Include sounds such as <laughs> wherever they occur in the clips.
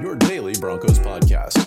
Your daily Broncos podcast.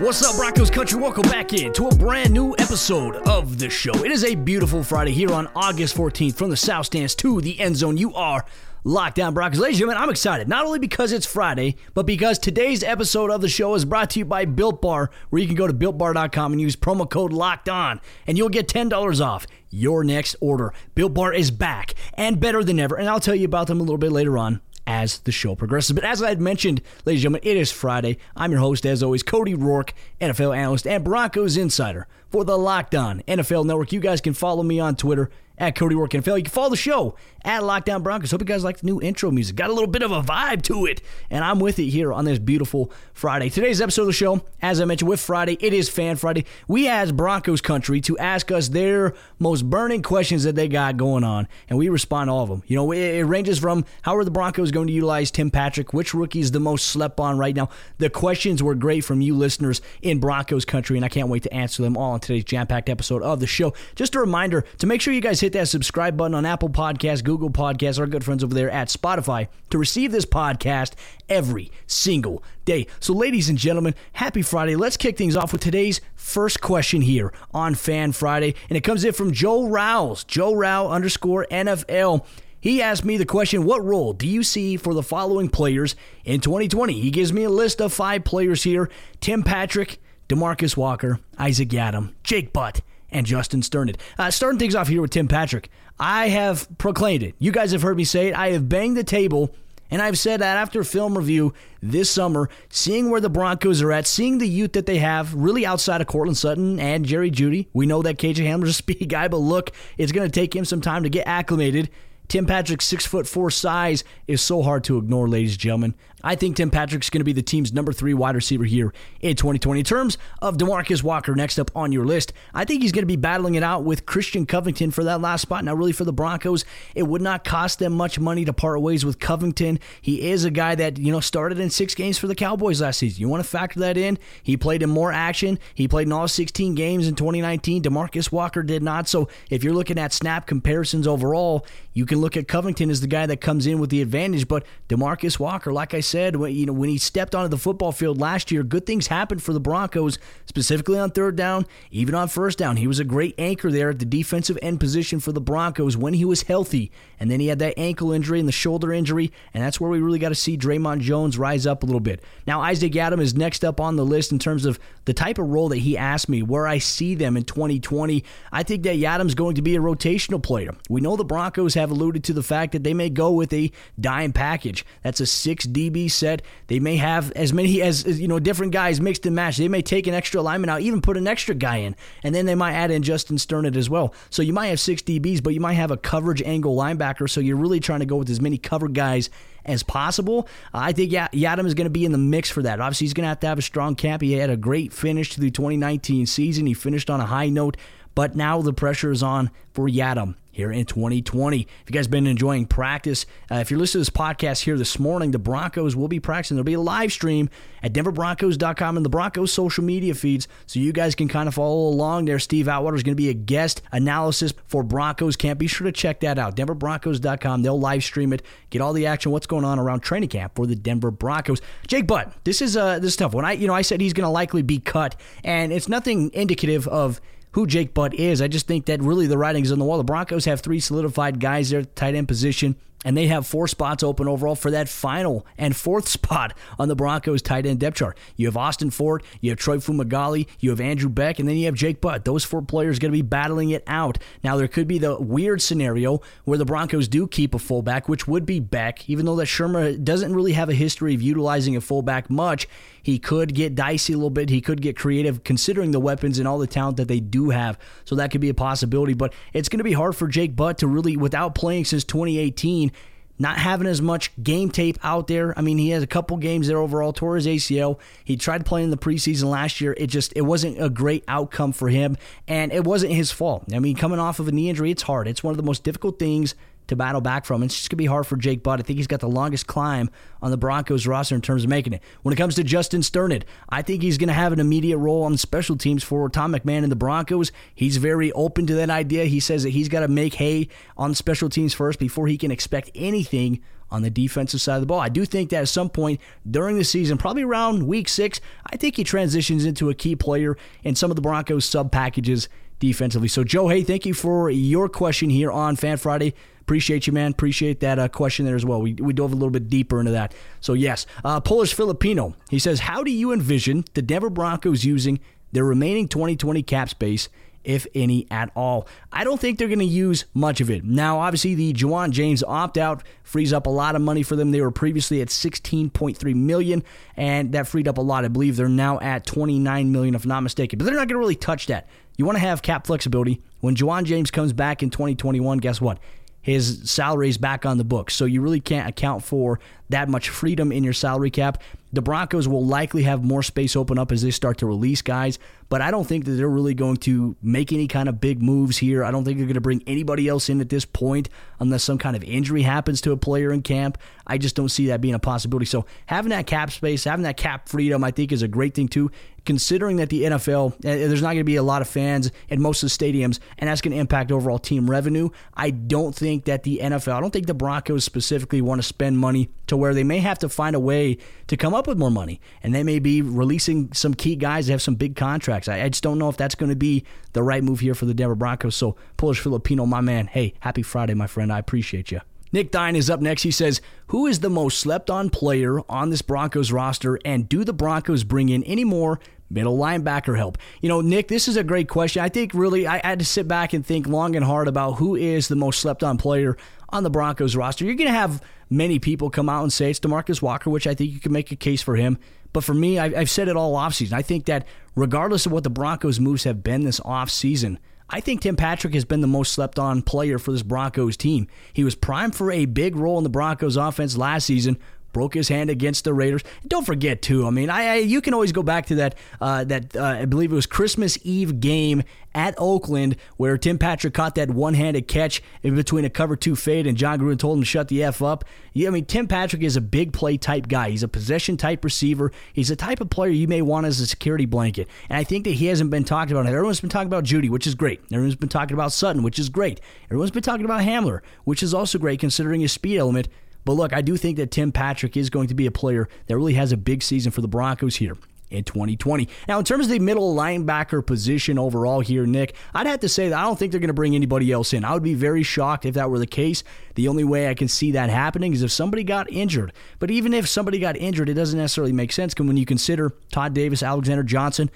What's up, Broncos country? Welcome back in to a brand new episode of the show. It is a beautiful Friday here on August 14th from the South Stands to the end zone. You are locked down, Broncos. Ladies and gentlemen, I'm excited, not only because it's Friday, but because today's episode of the show is brought to you by Built Bar, where you can go to builtbar.com and use promo code locked on, and you'll get $10 off your next order. Built Bar is back and better than ever, and I'll tell you about them a little bit later on as the show progresses. But as I had mentioned, ladies and gentlemen, it is Friday. I'm your host, as always, Cody Roark, NFL analyst and Broncos insider for the Locked On NFL Network. You guys can follow me on Twitter at Cody Roark NFL. You can follow the show at Locked On Broncos. Hope you guys like the new intro music. Got a little bit of a vibe to it, and I'm with it here on this beautiful Friday. Today's episode of the show, as I mentioned, with Friday, it is Fan Friday. We asked Broncos Country to ask us their most burning questions that they got going on, and we respond to all of them. You know, it, it ranges from how are the Broncos going to utilize Tim Patrick, which rookie is the most slept on right now. The questions were great from you listeners in Broncos Country, and I can't wait to answer them all in today's jam-packed episode of the show. Just a reminder to make sure you guys hit that subscribe button on Apple Podcasts, Google Podcasts, our good friends over there at Spotify to receive this podcast every single day. So, ladies and gentlemen, happy Friday. Let's kick things off with today's first question here on Fan Friday, and it comes in from Joe Rouse, Joe Rao underscore NFL. He asked me the question, What role do you see for the following players in 2020? He gives me a list of five players here Tim Patrick, Demarcus Walker, Isaac Yiadom, Jake Butt, and Justin Strnad. Uh, starting things off here with Tim Patrick. I have proclaimed it. You guys have heard me say it. I have banged the table, and I've said that after film review this summer, seeing where the Broncos are at, seeing the youth that they have, really outside of Courtland Sutton and Jerry Jeudy. We know that KJ Hamler's a <laughs> speed guy, but look, it's going to take him some time to get acclimated. Tim Patrick's six foot four size is so hard to ignore, ladies and gentlemen. I think Tim Patrick's going to be the team's number three wide receiver here in 2020. In terms of Demarcus Walker, next up on your list, I think he's going to be battling it out with Christian Covington for that last spot. Now, really, for the Broncos, it would not cost them much money to part ways with Covington. He is a guy that, you know, started in six games for the Cowboys last season. You want to factor that in? He played in more action. He played in all 16 games in 2019. Demarcus Walker did not. So if you're looking at snap comparisons overall, you can look at Covington as the guy that comes in with the advantage. But Demarcus Walker, like I said, when, you know, when he stepped onto the football field last year, good things happened for the Broncos, specifically on third down, even on first down. He was a great anchor there at the defensive end position for the Broncos when he was healthy. And then he had that ankle injury and the shoulder injury, and that's where we really got to see Dre'Mont Jones rise up a little bit. Now, Isaac Yiadom is next up on the list in terms of the type of role that he asked me, where I see them in 2020. I think that Yiadom's going to be a rotational player. We know the Broncos have alluded to the fact that they may go with a dime package. That's a six DB set. They may have as many as, you know different guys mixed and matched. They may take an extra lineman out, even put an extra guy in, and then they might add in Justin Strnad as well. So you might have six DBs, but you might have a coverage angle linebacker. So you're really trying to go with as many cover guys as possible. I think Yiadom is going to be in the mix for that. Obviously, he's going to have to have a strong camp. He had a great finish to the 2019 season. He finished on a high note, but now the pressure is on for Yiadom here in 2020. If you guys been enjoying practice, uh, if you're listening to this podcast here this morning, the Broncos will be practicing. There'll be a live stream at denverbroncos.com and the Broncos social media feeds, so you guys can kind of follow along there. Steve Atwater is going to be a guest analysis for Broncos camp. Be sure to check that out. denverbroncos.com. They'll live stream it, get all the action, what's going on around training camp for the Denver Broncos. Jake Butt, this is uh this is tough. When I you know I said he's going to likely be cut, and it's nothing indicative of who Jake Butt is. I just think that really the writing is on the wall. The Broncos have three solidified guys there at the tight end position. and they have four spots open overall for that final and fourth <laughs> spot on the Broncos tight end depth chart. You have Austin Fort, you have Troy Fumagalli, you have Andrew Beck, and then you have Jake Butt. Those four players are going to be battling it out. Now, there could be the weird scenario where the Broncos do keep a fullback, which would be Beck, even though that Shurmur doesn't really have a history of utilizing a fullback much. He could get dicey a little bit. He could get creative considering the weapons and all the talent that they do have. So that could be a possibility. But it's going to be hard for Jake Butt to really, without playing since 2018, not having as much game tape out there. I mean, he has a couple games there overall, tore his ACL. He tried playing in the preseason last year. It just it wasn't a great outcome for him, and it wasn't his fault. I mean, coming off of a knee injury, it's hard. It's one of the most difficult things to battle back from. It's just going to be hard for Jake Butt. I think he's got the longest climb on the Broncos roster in terms of making it. When it comes to Justin Strnad, I think he's going to have an immediate role on special teams for Tom McMahon and the Broncos. He's very open to that idea. He says that he's got to make hay on special teams first before he can expect anything on the defensive side of the ball. I do think that at some point during the season, probably around week six, I think he transitions into a key player in some of the Broncos sub packages defensively. So, Joe, hey, thank you for your question here on Fan Friday. Appreciate you, man. Appreciate that uh, question there as well. We, we dove a little bit deeper into that. So, yes. Uh, Polish Filipino, he says, How do you envision the Denver Broncos using their remaining 2020 cap space if any at all. I don't think they're going to use much of it. Now, obviously, the Ja'Wuan James opt out frees up a lot of money for them. They were previously at 16.3 million, and that freed up a lot. I believe they're now at 29 million, if not mistaken. But they're not going to really touch that. You want to have cap flexibility. When Ja'Wuan James comes back in 2021, guess what? his salary is back on the books. So you really can't account for that much freedom in your salary cap. The Broncos will likely have more space open up as they start to release guys, but I don't think that they're really going to make any kind of big moves here. I don't think they're going to bring anybody else in at this point unless some kind of injury happens to a player in camp. I just don't see that being a possibility. So having that cap space, having that cap freedom, I think is a great thing too considering that the NFL, eh, there's not going to be a lot of fans in most of the stadiums, and that's going to impact overall team revenue. I don't think that the NFL, I don't think the Broncos specifically want to spend money to where they may have to find a way to come up with more money, and they may be releasing some key guys that have some big contracts. I, I just don't know if that's going to be the right move here for the Denver Broncos. So, Polish Filipino, my man, hey, happy Friday, my friend. I appreciate you. Nick Dine is up next. He says, Who is the most slept on player on this Broncos roster? And do the Broncos bring in any more middle linebacker help? You know, Nick, this is a great question. I think really I had to sit back and think long and hard about who is the most slept on player on the Broncos roster. You're going to have many people come out and say it's Demarcus Walker, which I think you can make a case for him. But for me, I've said it all offseason. I think that regardless of what the Broncos' moves have been this offseason, I think Tim Patrick has been the most slept on player for this Broncos team. He was primed for a big role in the Broncos offense last season, broke his hand against the Raiders. Don't forget too. I mean, I, I you can always go back to that uh, that uh, I believe it was Christmas Eve game at Oakland where Tim Patrick caught that one-handed catch in between a cover two fade and Jon Gruden told him to shut the f up. Yeah, I mean Tim Patrick is a big play type guy. He's a possession type receiver. He's the type of player you may want as a security blanket. And I think that he hasn't been talked about. Everyone's been talking about Jeudy, which is great. Everyone's been talking about Sutton, which is great. Everyone's been talking about Hamler, which is also great considering his speed element. But look, I do think that Tim Patrick is going to be a player that really has a big season for the Broncos here in 2020. Now, in terms of the middle linebacker position overall here, Nick, I'd have to say that I don't think they're going to bring anybody else in. I would be very shocked if that were the case. The only way I can see that happening is if somebody got injured. But even if somebody got injured, it doesn't necessarily make sense when you consider Todd Davis, Alexander Johnson,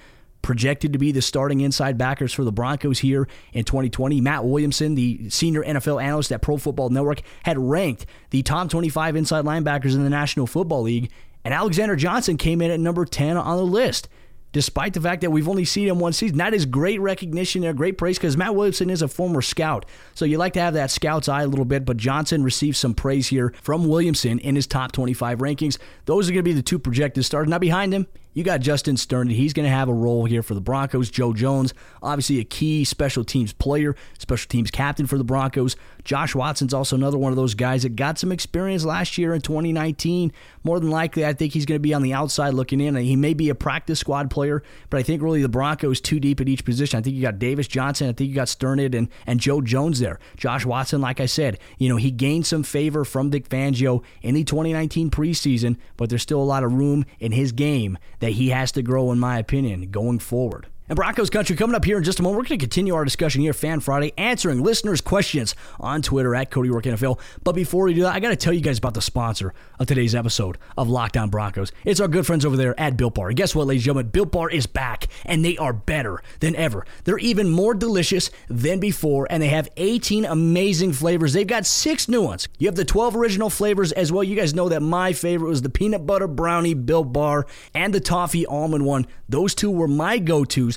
projected to be the starting inside backers for the Broncos here in 2020. Matt Williamson, the senior NFL analyst at Pro Football Network, had ranked the top 25 inside linebackers in the National Football League, and Alexander Johnson came in at number 10 on the list despite the fact that we've only seen him one season. That is great recognition there, great praise because Matt Williamson is a former scout. So you like to have that scout's eye a little bit, but Johnson received some praise here from Williamson in his top 25 rankings. Those are going to be the two projected starters. Now behind him, you got Justin Strnad. He's going to have a role here for the Broncos. Joe Jones, obviously a key special teams player, special teams captain for the Broncos. Josh Watson's also another one of those guys that got some experience last year in 2019. More than likely, I think he's going to be on the outside looking in. He may be a practice squad player, but I think really the Broncos too deep at each position. I think you got Davis Johnson. I think you got Strnad and, and Joe Jones there. Josh Watson, like I said, you know, he gained some favor from Vic Fangio in the 2019 preseason, but there's still a lot of room in his game that he has to grow, in my opinion, going forward. And Broncos country coming up here in just a moment. We're going to continue our discussion here, Fan Friday, answering listeners' questions on Twitter at Cody NFL. But before we do that, I got to tell you guys about the sponsor of today's episode of Locked On Broncos. It's our good friends over there at Built Bar. And guess what, ladies and gentlemen? Built Bar is back, and they are better than ever. They're even more delicious than before, and they have 18 amazing flavors. They've got six new ones. You have the 12 original flavors as well. You guys know that my favorite was the peanut butter brownie Built Bar and the toffee almond one. Those two were my go tos,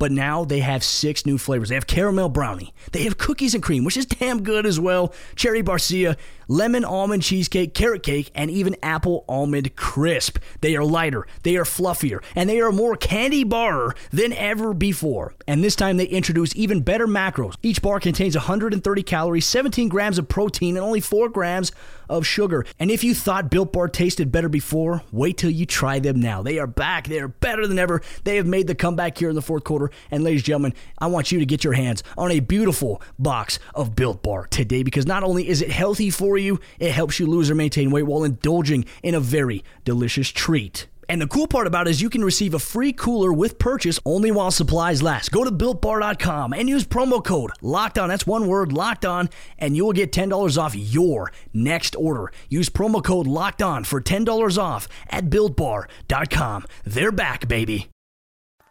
but now they have six new flavors. They have caramel brownie, they have cookies and cream, which is damn good as well, cherry barcia, lemon almond cheesecake, carrot cake, and even apple almond crisp. They are lighter, they are fluffier, and they are more candy bar than ever before. And this time they introduce even better macros. Each bar contains 130 calories, 17 grams of protein, and only 4 grams of sugar. And if you thought Built Bar tasted better before, wait till you try them now. They are back. They are better than ever. They have made the comeback here in the fourth quarter. And ladies and gentlemen, I want you to get your hands on a beautiful box of Built Bar today because not only is it healthy for you, it helps you lose or maintain weight while indulging in a very delicious treat. And the cool part about it is you can receive a free cooler with purchase only while supplies last. Go to builtbar.com and use promo code locked on. That's one word, locked on, and you will get $10 off your next order. Use promo code locked on for $10 off at builtbar.com. They're back, baby.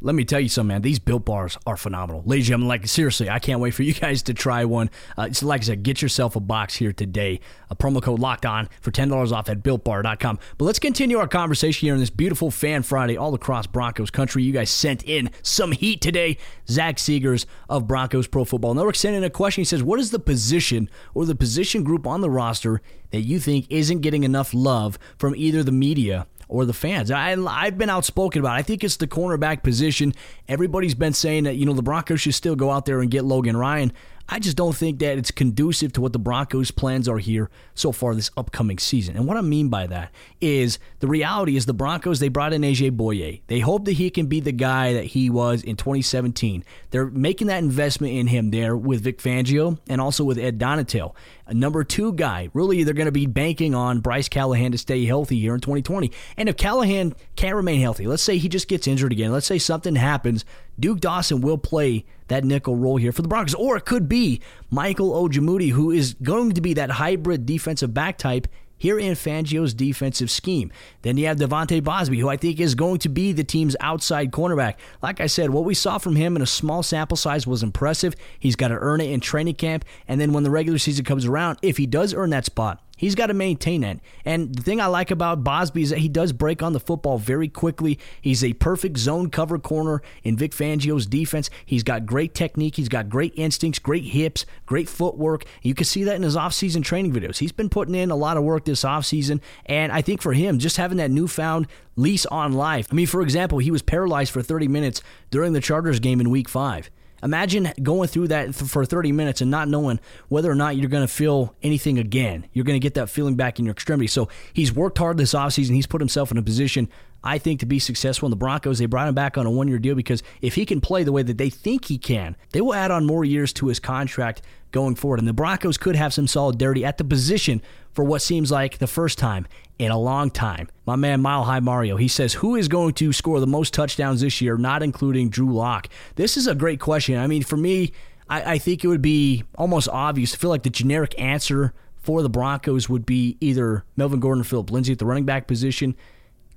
Let me tell you something, man. These built bars are phenomenal. Ladies and gentlemen, like, seriously, I can't wait for you <laughs> guys to try one. Uh, so like I said, get yourself a box here today. A promo code locked on for $10 off at builtbar.com. But let's continue our conversation here on this beautiful Fan Friday all across Broncos country. You guys sent in some heat today. Zach Seegers of Broncos Pro Football Network sent in a question. He says, What is the position or the position group on the roster that you think isn't getting enough love from either the media or the fans. I, I've been outspoken about it. I think it's the cornerback position. Everybody's been saying that, you know, the Broncos should still go out there and get Logan Ryan. I just don't think that it's conducive to what the Broncos' plans are here so far this upcoming season. And what I mean by that is the reality is the Broncos, they brought in AJ Bouye. They hope that he can be the guy that he was in 2017. They're making that investment in him there with Vic Fangio and also with Ed Donatell. A number two guy. Really, they're going to be banking on Bryce Callahan to stay healthy here in 2020. And if Callahan can't remain healthy, let's say he just gets injured again, let's say something happens, Duke Dawson will play that nickel role here for the Broncos. Or it could be Michael Ojemudia, who is going to be that hybrid defensive back type here in Fangio's defensive scheme. Then you have De'Vante Bausby, who I think is going to be the team's outside cornerback. Like I said, what we saw from him in a small sample size was impressive. He's got to earn it in training camp. And then when the regular season comes around, if he does earn that spot, He's got to maintain that. And the thing I like about Bausby is that he does break on the football very quickly. He's a perfect zone cover corner in Vic Fangio's defense. He's got great technique. He's got great instincts, great hips, great footwork. You can see that in his offseason training videos. He's been putting in a lot of work this offseason. And I think for him, just having that newfound lease on life. I mean, for example, he was paralyzed for 30 minutes during the Chargers game in week five. Imagine going through that for 30 minutes and not knowing whether or not you're going to feel anything again. You're going to get that feeling back in your extremity. So he's worked hard this offseason. He's put himself in a position, I think, to be successful. in the Broncos, they brought him back on a one year deal because if he can play the way that they think he can, they will add on more years to his contract going forward. And the Broncos could have some solidarity at the position for what seems like the first time in a long time. My man Mile High Mario, he says, Who is going to score the most touchdowns this year, not including Drew Lock? This is a great question. I mean, for me, I, I think it would be almost obvious. I feel like the generic answer for the Broncos would be either Melvin Gordon or Philip Lindsay at the running back position,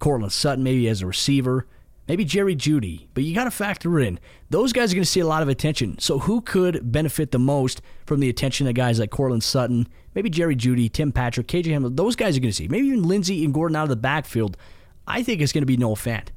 Courtland Sutton maybe as a receiver, maybe Jerry Jeudy. but you got to factor in those guys are going to see a lot of attention. So who could benefit the most from the attention of guys like Courtland Sutton, maybe Jerry Jeudy, Tim Patrick, KJ Hamler? Those guys are going to see. Maybe even Lindsay and Gordon out of the backfield. I think it's going to be Noah Fant.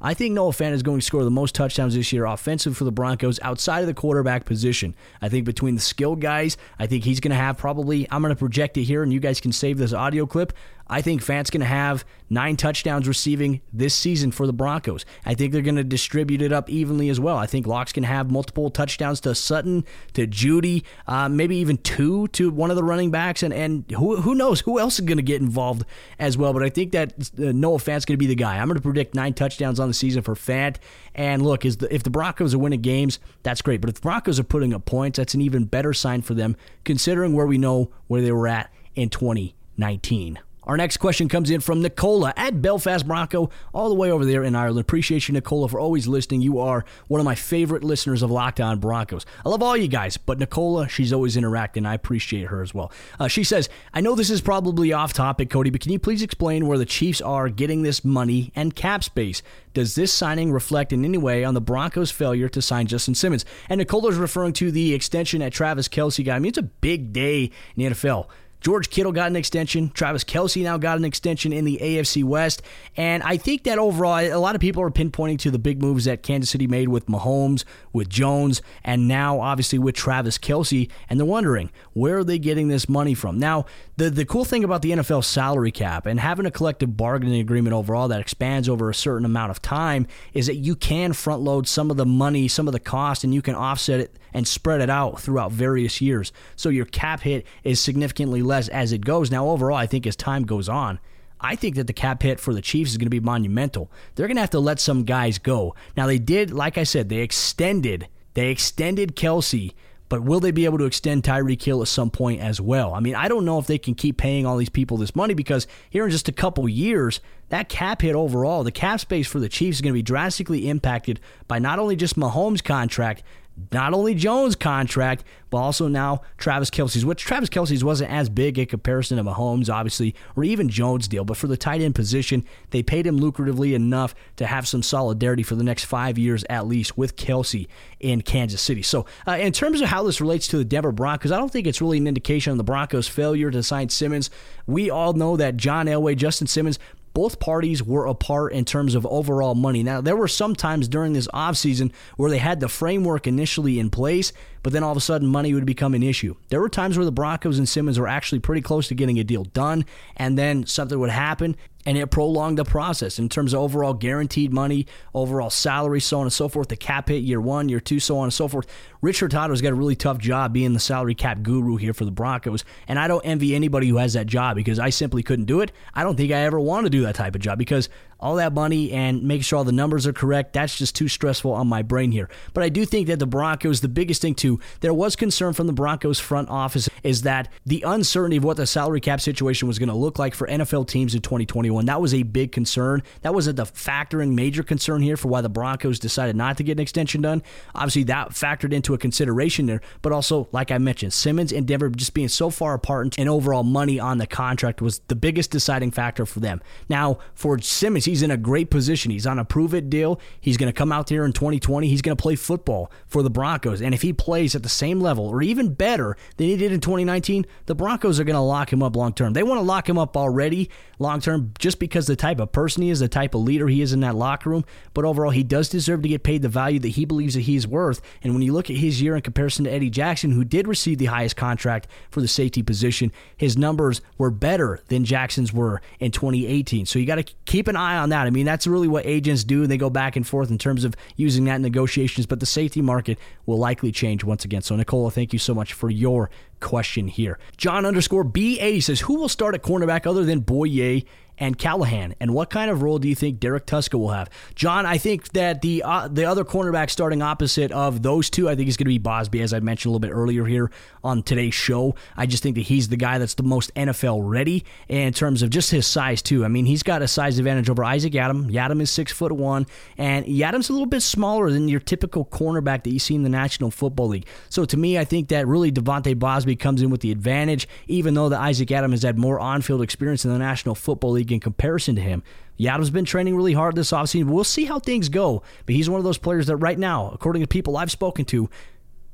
I think Noah Fant is going to score the most touchdowns this year offensive for the Broncos outside of the quarterback position. I think between the skilled guys, I think he's going to have probably, I'm going to project it here and you guys can save this audio clip. I think Fant's going to have nine touchdowns receiving this season for the Broncos. I think they're going to distribute it up evenly as well. I think Lock's going to have multiple touchdowns to Sutton, to Jeudy, uh, maybe even two to one of the running backs, and, and who, who knows who else is going to get involved as well. But I think that uh, Noah Fant's going to be the guy. I'm going to predict nine touchdowns on the season for Fant. And look, is the, if the Broncos are winning games, that's great. But if the Broncos are putting up points, that's an even better sign for them, considering where we know where they were at in 2019. Our next question comes in from Nicola at Belfast Bronco, all the way over there in Ireland. Appreciate you, Nicola, for always listening. You are one of my favorite listeners of Locked On Broncos. I love all you guys, but Nicola, she's always interacting. I appreciate her as well. Uh, she says, I know this is probably off topic, Cody, but can you please explain where the Chiefs are getting this money and cap space? Does this signing reflect in any way on the Broncos' failure to sign Justin Simmons? And Nicola is referring to the extension at Travis Kelce guy. I mean, it's a big day in the NFL. George Kittle got an extension. Travis Kelce now got an extension in the AFC West. And I think that overall, a lot of people are pinpointing to the big moves that Kansas City made with Mahomes, with Jones, and now obviously with Travis Kelce. And they're wondering, where are they getting this money from? Now, the, the cool thing about the NFL salary cap and having a collective bargaining agreement overall that expands over a certain amount of time is that you can front load some of the money, some of the cost, and you can offset it and spread it out throughout various years. So your cap hit is significantly less as it goes. Now, overall, I think as time goes on, I think that the cap hit for the Chiefs is going to be monumental. They're going to have to let some guys go. Now, they did, like I said, they extended, they extended Kelce But will they be able to extend Tyreek Hill at some point as well? I mean, I don't know if they can keep paying all these people this money because here in just a couple years, that cap hit overall, the cap space for the Chiefs is going to be drastically impacted by not only just Mahomes' contract, not only Jones' contract, but also now Travis Kelce's, which Travis Kelce's wasn't as big in comparison to Mahomes, obviously, or even Jones' deal. But for the tight end position, they paid him lucratively enough to have some solidarity for the next five years at least with Kelce in Kansas City. So, uh, in terms of how this relates to the Denver Broncos, I don't think it's really an indication of the Broncos' failure to sign Simmons. We all know that John Elway, Justin Simmons, both parties were apart in terms of overall money. Now, there were some times during this offseason where they had the framework initially in place, but then all of a sudden money would become an issue. There were times where the Broncos and Simmons were actually pretty close to getting a deal done, and then something would happen and it prolonged the process in terms of overall guaranteed money, overall salary, so on and so forth. The cap hit year one, year two, so on and so forth. Rich Hurtado's got a really tough job being the salary cap guru here for the Broncos, and I don't envy anybody who has that job because I simply couldn't do it. I don't think I ever want to do that type of job because all that money and make sure all the numbers are correct. That's just too stressful on my brain here. But I do think that the Broncos, the biggest thing too, there was concern from the Broncos front office is that the uncertainty of what the salary cap situation was going to look like for NFL teams in 2021. That was a big concern. That was a the factoring major concern here for why the Broncos decided not to get an extension done. Obviously, that factored into a consideration there. But also, like I mentioned, Simmons and Denver just being so far apart and overall money on the contract was the biggest deciding factor for them. Now, for Simmons, he's in a great position. He's on a prove it deal. He's going to come out there in 2020. He's going to play football for the Broncos. And if he plays at the same level or even better than he did in 2019, the Broncos are going to lock him up long term. They want to lock him up already long term just because the type of person he is, the type of leader he is in that locker room. But overall, he does deserve to get paid the value that he believes that he's worth. And when you look at his year in comparison to Eddie Jackson, who did receive the highest contract for the safety position, his numbers were better than Jackson's were in 2018. So you got to keep an eye on that. I mean, that's really what agents do. They go back and forth in terms of using that in negotiations, but the safety market will likely change once again. So, Nicola, thank you so much for your question here. John underscore B80 says, Who will start at cornerback other than Bouye and Callahan? And what kind of role do you think Derek Tuszka will have? John, I think that the uh, the other cornerback starting opposite of those two, I think is going to be Bausby, as I mentioned a little bit earlier here on today's show. I just think that he's the guy that's the most NFL ready in terms of just his size too. I mean, he's got a size advantage over Isaac Yiadom. Yiadom is six foot one, and Yiadom's a little bit smaller than your typical cornerback that you see in the National Football League. So to me, I think that really De'Vante Bausby comes in with the advantage, even though the Isaac Yiadom has had more on-field experience in the National Football League in comparison to him. Yiadom's been training really hard this offseason. We'll see how things go, but he's one of those players that right now, according to people I've spoken to,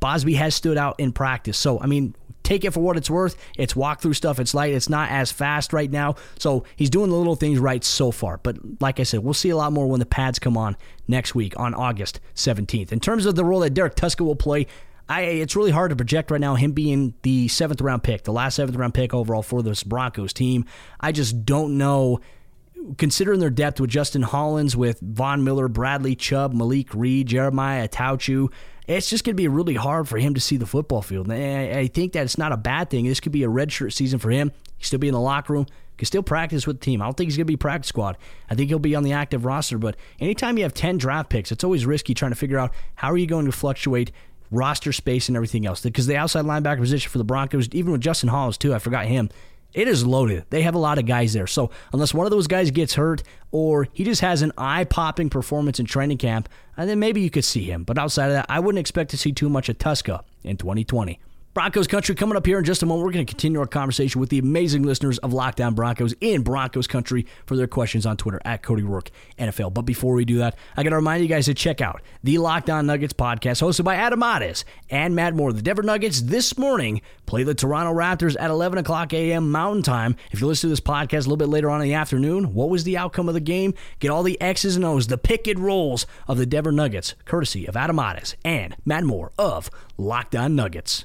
Bausby has stood out in practice. So, I mean, take it for what it's worth. It's walkthrough stuff. It's light. It's not as fast right now. So he's doing the little things right so far. But like I said, we'll see a lot more when the pads come on next week on August 17th. In terms of the role that Derek Tuszka will play, I, it's really hard to project right now him being the seventh round pick, the last seventh round pick overall for this Broncos team. I just don't know. Considering their depth with Justin Hollins, with Von Miller, Bradley Chubb, Malik Reed, Jeremiah Attaochu, it's just going to be really hard for him to see the football field. And I think that it's not a bad thing. This could be a redshirt season for him. He'll still be in the locker room, can still practice with the team. I don't think he's going to be practice squad. I think he'll be on the active roster. But anytime you have 10 draft picks, it's always risky trying to figure out how are you going to fluctuate roster space and everything else. Because the outside linebacker position for the Broncos, even with Justin Hollins too, I forgot him. It is loaded. They have a lot of guys there. So unless one of those guys gets hurt or he just has an eye-popping performance in training camp, and then maybe you could see him. But outside of that, I wouldn't expect to see too much of Tuszka in 2020. Broncos country coming up here in just a moment. We're going to continue our conversation with the amazing listeners of Locked On Broncos in Broncos country for their questions on Twitter at Cody Roark NFL. But before we do that, I got to remind you guys to check out the Locked On Nuggets podcast hosted by Adam Mares and Matt Moore. The Denver Nuggets this morning play the Toronto Raptors at 11 o'clock a.m. Mountain Time. If you listen to this podcast a little bit later on in the afternoon, what was the outcome of the game? Get all the X's and O's, the pick and rolls of the Denver Nuggets, courtesy of Adam Mares and Matt Moore of Locked On Nuggets.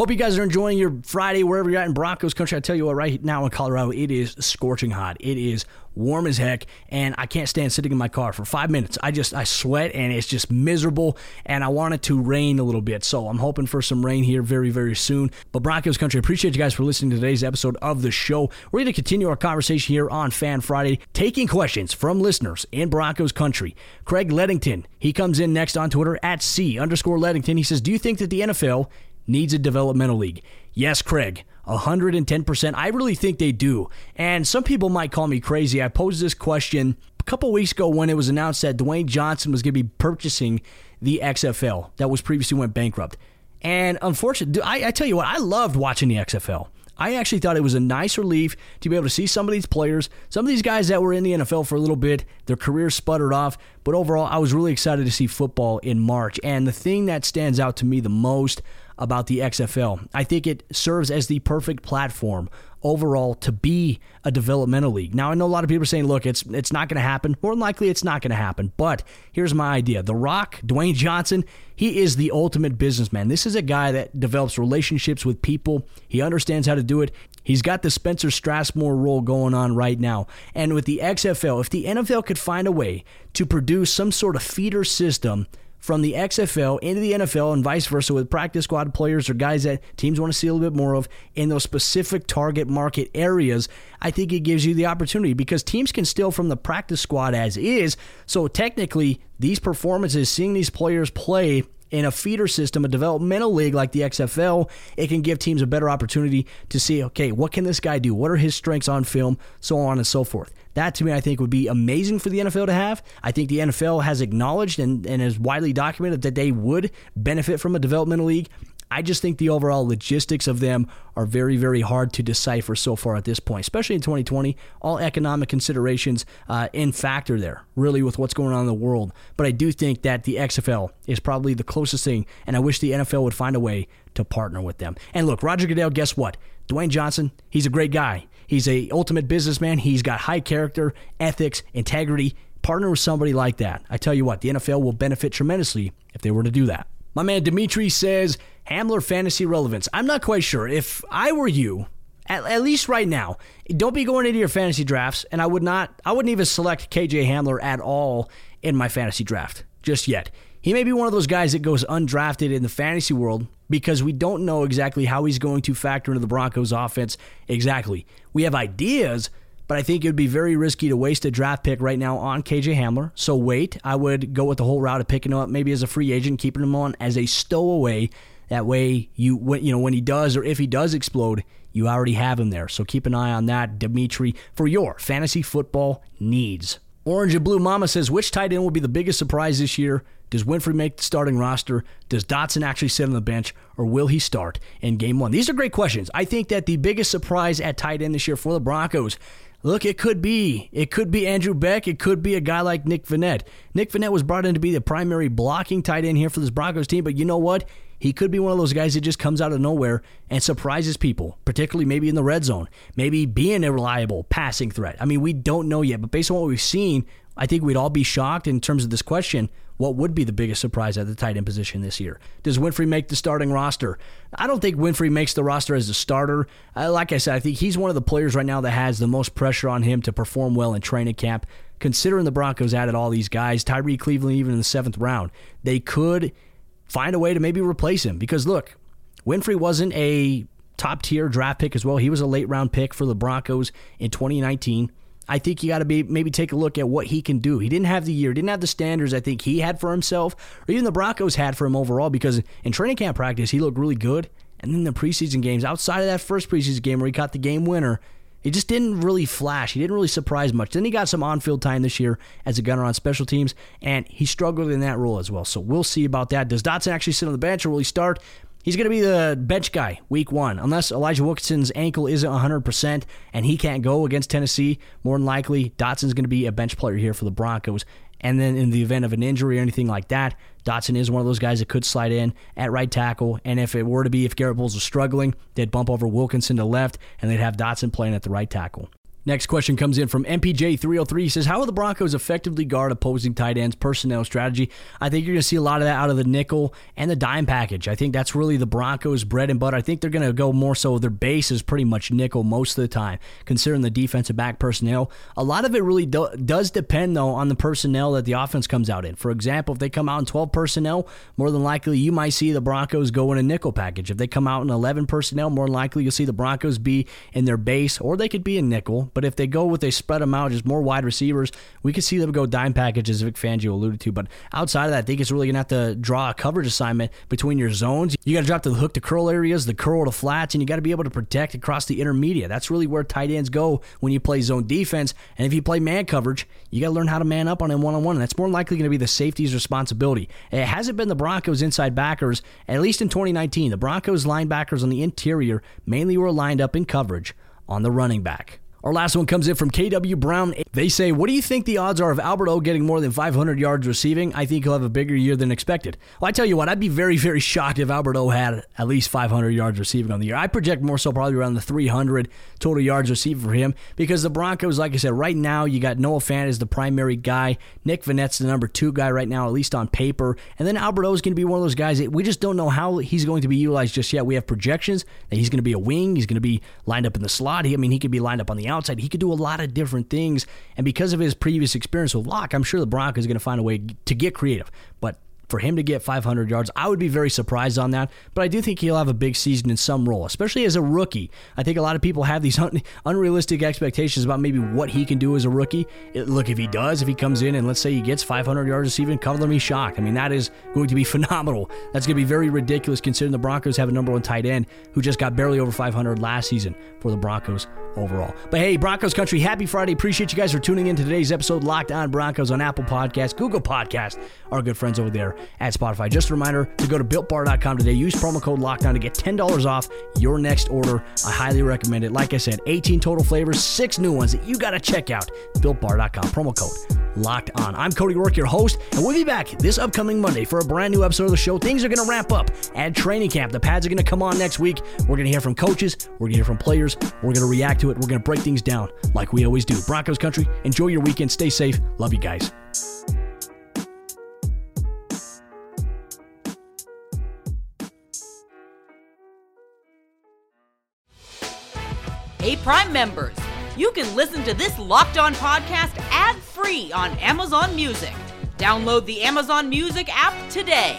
Hope you guys are enjoying your Friday wherever you're at in Broncos country. I tell you what, right now in Colorado, it is scorching hot. It is warm as heck, and I can't stand sitting in my car for five minutes. I just I sweat and it's just miserable, and I want it to rain a little bit. So I'm hoping for some rain here very very soon. But Broncos country, appreciate you guys for listening to today's episode of the show. We're going to continue our conversation here on Fan Friday, taking questions from listeners in Broncos country. Craig Leddington, he comes in next on Twitter at C underscore Leddington. He says, "Do you think that the NFL needs a developmental league. Yes, Craig, 110%. I really think they do. And some people might call me crazy. I posed this question a couple weeks ago when it was announced that Dwayne Johnson was going to be purchasing the XFL that was previously went bankrupt. And unfortunately, I, I tell you what, I loved watching the XFL. I actually thought it was a nice relief to be able to see some of these players, some of these guys that were in the NFL for a little bit, their careers sputtered off. But overall, I was really excited to see football in March. And the thing that stands out to me the most about the XFL. I think it serves as the perfect platform overall to be a developmental league. Now I know a lot of people are saying, look, it's it's not going to happen. More than likely it's not going to happen. But here's my idea. The Rock, Dwayne Johnson, he is the ultimate businessman. This is a guy that develops relationships with people. He understands how to do it. He's got the Spencer Strasmore role going on right now. And with the XFL, if the NFL could find a way to produce some sort of feeder system from the XFL into the NFL and vice versa with practice squad players or guys that teams want to see a little bit more of in those specific target market areas, I think it gives you the opportunity because teams can steal from the practice squad as is. So technically, these performances, seeing these players play in a feeder system, a developmental league like the XFL, it can give teams a better opportunity to see, okay, what can this guy do? What are his strengths on film? So on and so forth. That to me, I think would be amazing for the NFL to have. I think the NFL has acknowledged and, and is widely documented that they would benefit from a developmental league. I just think the overall logistics of them are very, very hard to decipher so far at this point, especially in 2020. All economic considerations uh, in factor there, really, with what's going on in the world. But I do think that the XFL is probably the closest thing, and I wish the NFL would find a way to partner with them. And look, Roger Goodell, guess what? Dwayne Johnson, he's a great guy. He's a ultimate businessman. He's got high character, ethics, integrity. Partner with somebody like that. I tell you what, the NFL will benefit tremendously if they were to do that. My man Dimitri says Hamler fantasy relevance. I'm not quite sure. If I were you, at, at, least right now, don't be going into your fantasy drafts, and I would not. I wouldn't even select KJ Hamler at all in my fantasy draft just yet. He may be one of those guys that goes undrafted in the fantasy world because we don't know exactly how he's going to factor into the Broncos offense exactly. We have ideas, but I think it would be very risky to waste a draft pick right now on KJ Hamler. So wait, I would go with the whole route of picking him up maybe as a free agent, keeping him on as a stowaway. That way, you when you know when he does or if he does explode, you already have him there. So keep an eye on that, Dimitri, for your fantasy football needs. Orange and Blue Mama says, which tight end will be the biggest surprise this year? Does Winfree make the starting roster? Does Dotson actually sit on the bench, or will he start in game one? These are great questions. I think that the biggest surprise at tight end this year for the Broncos Look, it could be. It could be Andrew Beck. It could be a guy like Nick Vannett. Nick Vannett was brought in to be the primary blocking tight end here for this Broncos team, but you know what? He could be one of those guys that just comes out of nowhere and surprises people, particularly maybe in the red zone, maybe being a reliable passing threat. I mean, we don't know yet, but based on what we've seen, I think we'd all be shocked in terms of this question. What would be the biggest surprise at the tight end position this year? Does Winfree make the starting roster? I don't think Winfree makes the roster as a starter. Uh, like I said, I think he's one of the players right now that has the most pressure on him to perform well in training camp. Considering the Broncos added all these guys, Tyrie Cleveland even in the seventh round, they could find a way to maybe replace him. Because look, Winfree wasn't a top tier draft pick as well. He was a late round pick for the Broncos in 2019. I think you got to be maybe take a look at what he can do. He didn't have the year, didn't have the standards I think he had for himself, or even the Broncos had for him overall. Because in training camp practice, he looked really good, and then the preseason games, outside of that first preseason game where he caught the game winner, he just didn't really flash. He didn't really surprise much. Then he got some on-field time this year as a gunner on special teams, and he struggled in that role as well. So we'll see about that. Does Dotson actually sit on the bench, or will he start? He's going to be the bench guy week one. Unless Elijah Wilkinson's ankle isn't 100% and he can't go against Tennessee, more than likely, Dotson's going to be a bench player here for the Broncos. And then in the event of an injury or anything like that, Dotson is one of those guys that could slide in at right tackle. And if it were to be, if Garett Bolles was struggling, they'd bump over Wilkinson to left and they'd have Dotson playing at the right tackle. Next question comes in from MPJ303. He says, How will the Broncos effectively guard opposing tight ends personnel strategy? I think you're going to see a lot of that out of the nickel and the dime package. I think that's really the Broncos' bread and butter. I think they're going to go more so. Their base is pretty much nickel most of the time, considering the defensive back personnel. A lot of it really do- does depend, though, on the personnel that the offense comes out in. For example, if they come out in 12 personnel, more than likely you might see the Broncos go in a nickel package. If they come out in 11 personnel, more likely you'll see the Broncos be in their base, or they could be in nickel but if they go with a spread them out, just more wide receivers, we could see them go dime packages, as Vic Fangio alluded to. But outside of that, I think it's really going to have to draw a coverage assignment between your zones. You got to drop to the hook to curl areas, the curl to flats, and you got to be able to protect across the intermediate. That's really where tight ends go when you play zone defense. And if you play man coverage, you got to learn how to man up on him one on one. And that's more likely going to be the safety's responsibility. It hasn't been the Broncos' inside backers, at least in 2019. The Broncos linebackers on the interior mainly were lined up in coverage on the running back. Our last one comes in from KW Brown. They say, What do you think the odds are of Albert O getting more than 500 yards receiving? I think he'll have a bigger year than expected. Well, I tell you what, I'd be very, very shocked if Albert O had at least 500 yards receiving on the year. I project more so probably around the 300 total yards receiving for him because the Broncos, like I said, right now you got Noah Fant as the primary guy. Nick Vannett's the number two guy right now, at least on paper. And then Albert O is going to be one of those guys that we just don't know how he's going to be utilized just yet. We have projections that he's going to be a wing, he's going to be lined up in the slot. He, I mean, he could be lined up on the outside. He could do a lot of different things. And because of his previous experience with Lock, I'm sure the Broncos are going to find a way to get creative. But for him to get 500 yards. I would be very surprised on that, but I do think he'll have a big season in some role, especially as a rookie. I think a lot of people have these <laughs> un- unrealistic expectations about maybe what he can do as a rookie. It, look, if he does, if he comes in and let's say he gets 500 yards receiving, cover me shocked. I mean, that is going to be <laughs> phenomenal. That's going to be very ridiculous considering the Broncos have a number one tight end who just got barely over 500 last season for the Broncos overall. But hey, Broncos country, happy Friday. Appreciate you guys for tuning in to today's episode Locked On Broncos on Apple Podcast, Google Podcast, our good friends over there at Spotify. Just a reminder to go to builtbar.com today. Use promo code Lockdown to get $10 off your next order. I highly recommend it. Like I said, 18 total flavors, six new ones that you got to check out. Builtbar.com, promo code Locked On. I'm Cody Roark, your host, and we'll be back this upcoming Monday for a brand new episode of the show. Things are going to ramp up at training camp. The pads are going to come on next week. We're going to hear from coaches, we're going to hear from players, we're going to react to it, we're going to break things down like we always do. Broncos country, enjoy your weekend, stay safe. Love you guys. Hey, Prime members, you can listen to this locked on podcast ad free on Amazon Music. Download the Amazon Music app today.